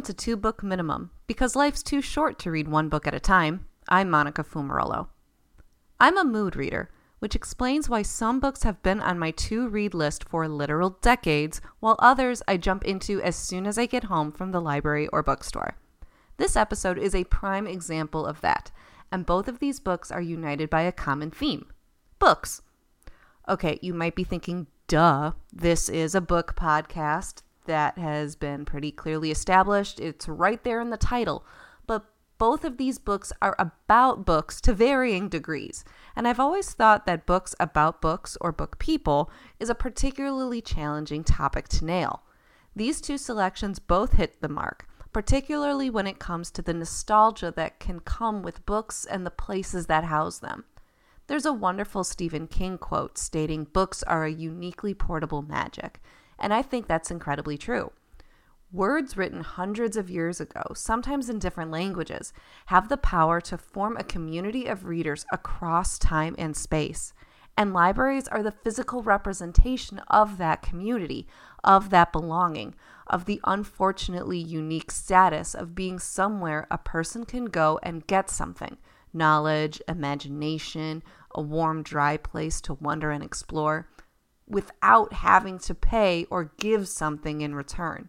Welcome to Two Book Minimum. Because life's too short to read one book at a time, I'm Monica Fumarolo. I'm a mood reader, which explains why some books have been on my to read list for literal decades, while others I jump into as soon as I get home from the library or bookstore. This episode is a prime example of that, and both of these books are united by a common theme books. Okay, you might be thinking, duh, this is a book podcast that has been pretty clearly established. It's right there in the title. But both of these books are about books to varying degrees. And I've always thought that books about books or book people is a particularly challenging topic to nail. These two selections both hit the mark, particularly when it comes to the nostalgia that can come with books and the places that house them. There's a wonderful Stephen King quote stating books are a uniquely portable magic, and I think that's incredibly true. Words written hundreds of years ago, sometimes in different languages, have the power to form a community of readers across time and space. And libraries are the physical representation of that community, of that belonging, of the unfortunately unique status of being somewhere a person can go and get something knowledge, imagination, a warm, dry place to wonder and explore without having to pay or give something in return.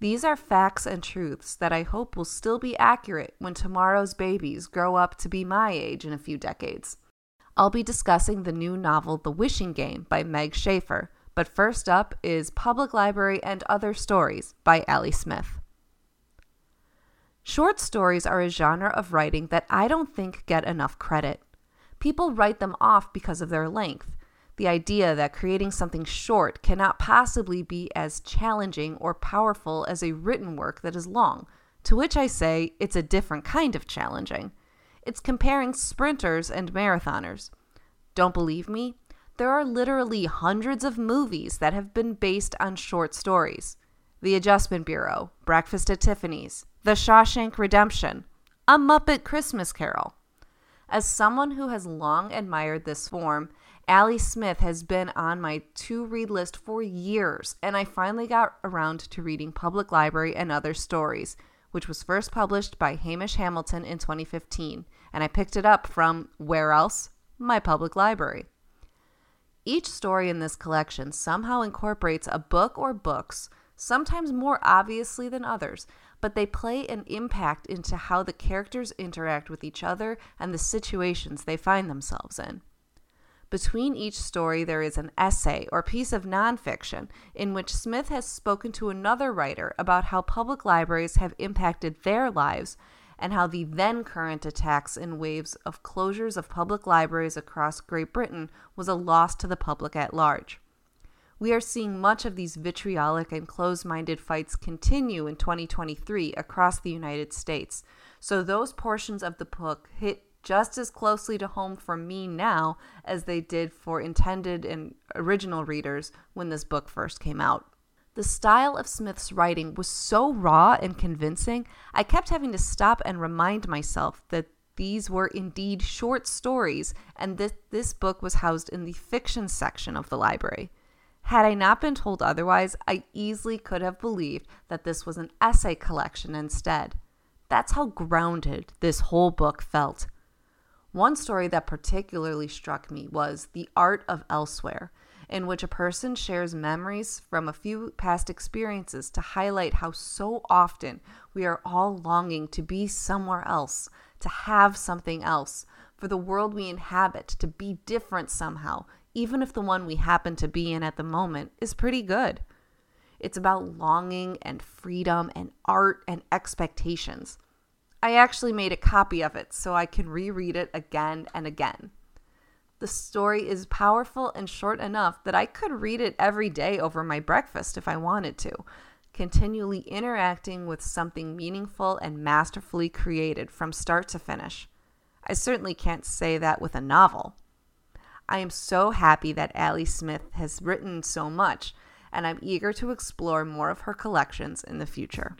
These are facts and truths that I hope will still be accurate when tomorrow's babies grow up to be my age in a few decades. I'll be discussing the new novel The Wishing Game by Meg Shaffer, but first up is Public Library and Other Stories by Ali Smith. Short stories are a genre of writing that I don't think get enough credit. People write them off because of their length, the idea that creating something short cannot possibly be as challenging or powerful as a written work that is long, to which I say it's a different kind of challenging. It's comparing sprinters and marathoners. Don't believe me? There are literally hundreds of movies that have been based on short stories. The Adjustment Bureau, Breakfast at Tiffany's, The Shawshank Redemption, A Muppet Christmas Carol. As someone who has long admired this form, Ali Smith has been on my to read list for years, and I finally got around to reading Public Library and Other Stories, which was first published by Hamish Hamilton in 2015, and I picked it up from where else? My public library. Each story in this collection somehow incorporates a book or books, sometimes more obviously than others, but they play an impact into how the characters interact with each other and the situations they find themselves in. Between each story, there is an essay or piece of nonfiction in which Smith has spoken to another writer about how public libraries have impacted their lives and how the then current attacks in waves of closures of public libraries across Great Britain was a loss to the public at large. We are seeing much of these vitriolic and closed minded fights continue in 2023 across the United States, so those portions of the book hit just as closely to home for me now as they did for intended and original readers when this book first came out. The style of Smith's writing was so raw and convincing, I kept having to stop and remind myself that these were indeed short stories and that this book was housed in the fiction section of the library. Had I not been told otherwise, I easily could have believed that this was an essay collection instead. That's how grounded this whole book felt. One story that particularly struck me was The Art of Elsewhere, in which a person shares memories from a few past experiences to highlight how so often we are all longing to be somewhere else, to have something else, for the world we inhabit to be different somehow, even if the one we happen to be in at the moment is pretty good. It's about longing and freedom and art and expectations. I actually made a copy of it so I can reread it again and again. The story is powerful and short enough that I could read it every day over my breakfast if I wanted to, continually interacting with something meaningful and masterfully created from start to finish. I certainly can't say that with a novel. I am so happy that Ali Smith has written so much, and I'm eager to explore more of her collections in the future.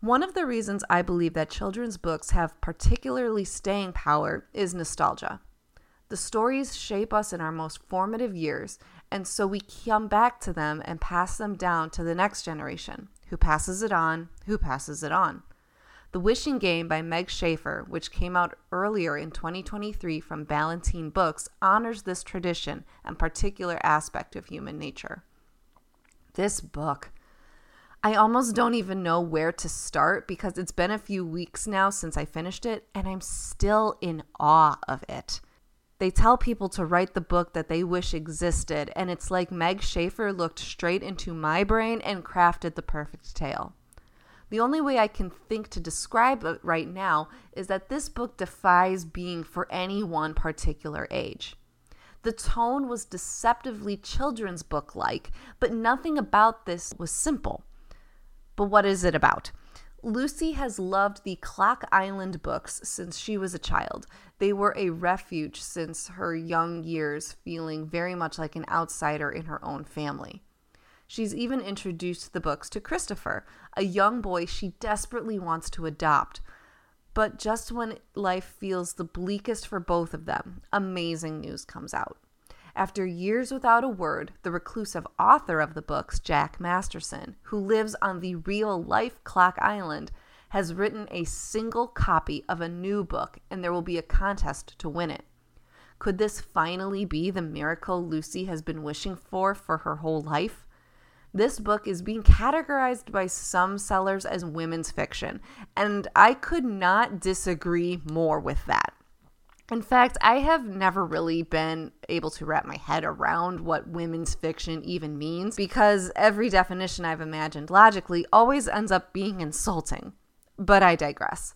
One of the reasons I believe that children's books have particularly staying power is nostalgia. The stories shape us in our most formative years, and so we come back to them and pass them down to the next generation, who passes it on, who passes it on. The Wishing Game by Meg Shaffer, which came out earlier in 2023 from Ballantine Books, honors this tradition and particular aspect of human nature. This book, I almost don't even know where to start because it's been a few weeks now since I finished it, and I'm still in awe of it. They tell people to write the book that they wish existed, and it's like Meg Shaffer looked straight into my brain and crafted the perfect tale. The only way I can think to describe it right now is that this book defies being for any one particular age. The tone was deceptively children's book like, but nothing about this was simple. But what is it about? Lucy has loved the Clock Island books since she was a child. They were a refuge since her young years, feeling very much like an outsider in her own family. She's even introduced the books to Christopher, a young boy she desperately wants to adopt. But just when life feels the bleakest for both of them, amazing news comes out. After years without a word, the reclusive author of the books, Jack Masterson, who lives on the real life Clock Island, has written a single copy of a new book, and there will be a contest to win it. Could this finally be the miracle Lucy has been wishing for for her whole life? This book is being categorized by some sellers as women's fiction, and I could not disagree more with that. In fact, I have never really been able to wrap my head around what women's fiction even means because every definition I've imagined logically always ends up being insulting. But I digress.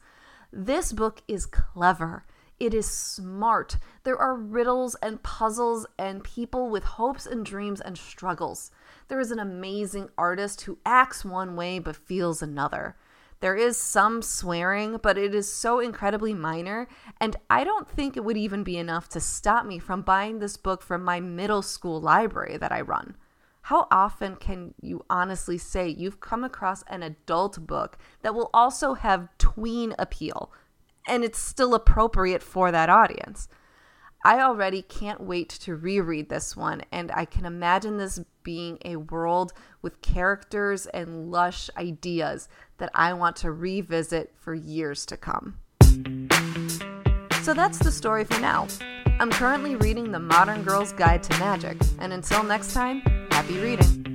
This book is clever. It is smart. There are riddles and puzzles and people with hopes and dreams and struggles. There is an amazing artist who acts one way but feels another. There is some swearing, but it is so incredibly minor, and I don't think it would even be enough to stop me from buying this book from my middle school library that I run. How often can you honestly say you've come across an adult book that will also have tween appeal and it's still appropriate for that audience? I already can't wait to reread this one, and I can imagine this being a world with characters and lush ideas that I want to revisit for years to come. So that's the story for now. I'm currently reading The Modern Girl's Guide to Magic, and until next time, happy reading.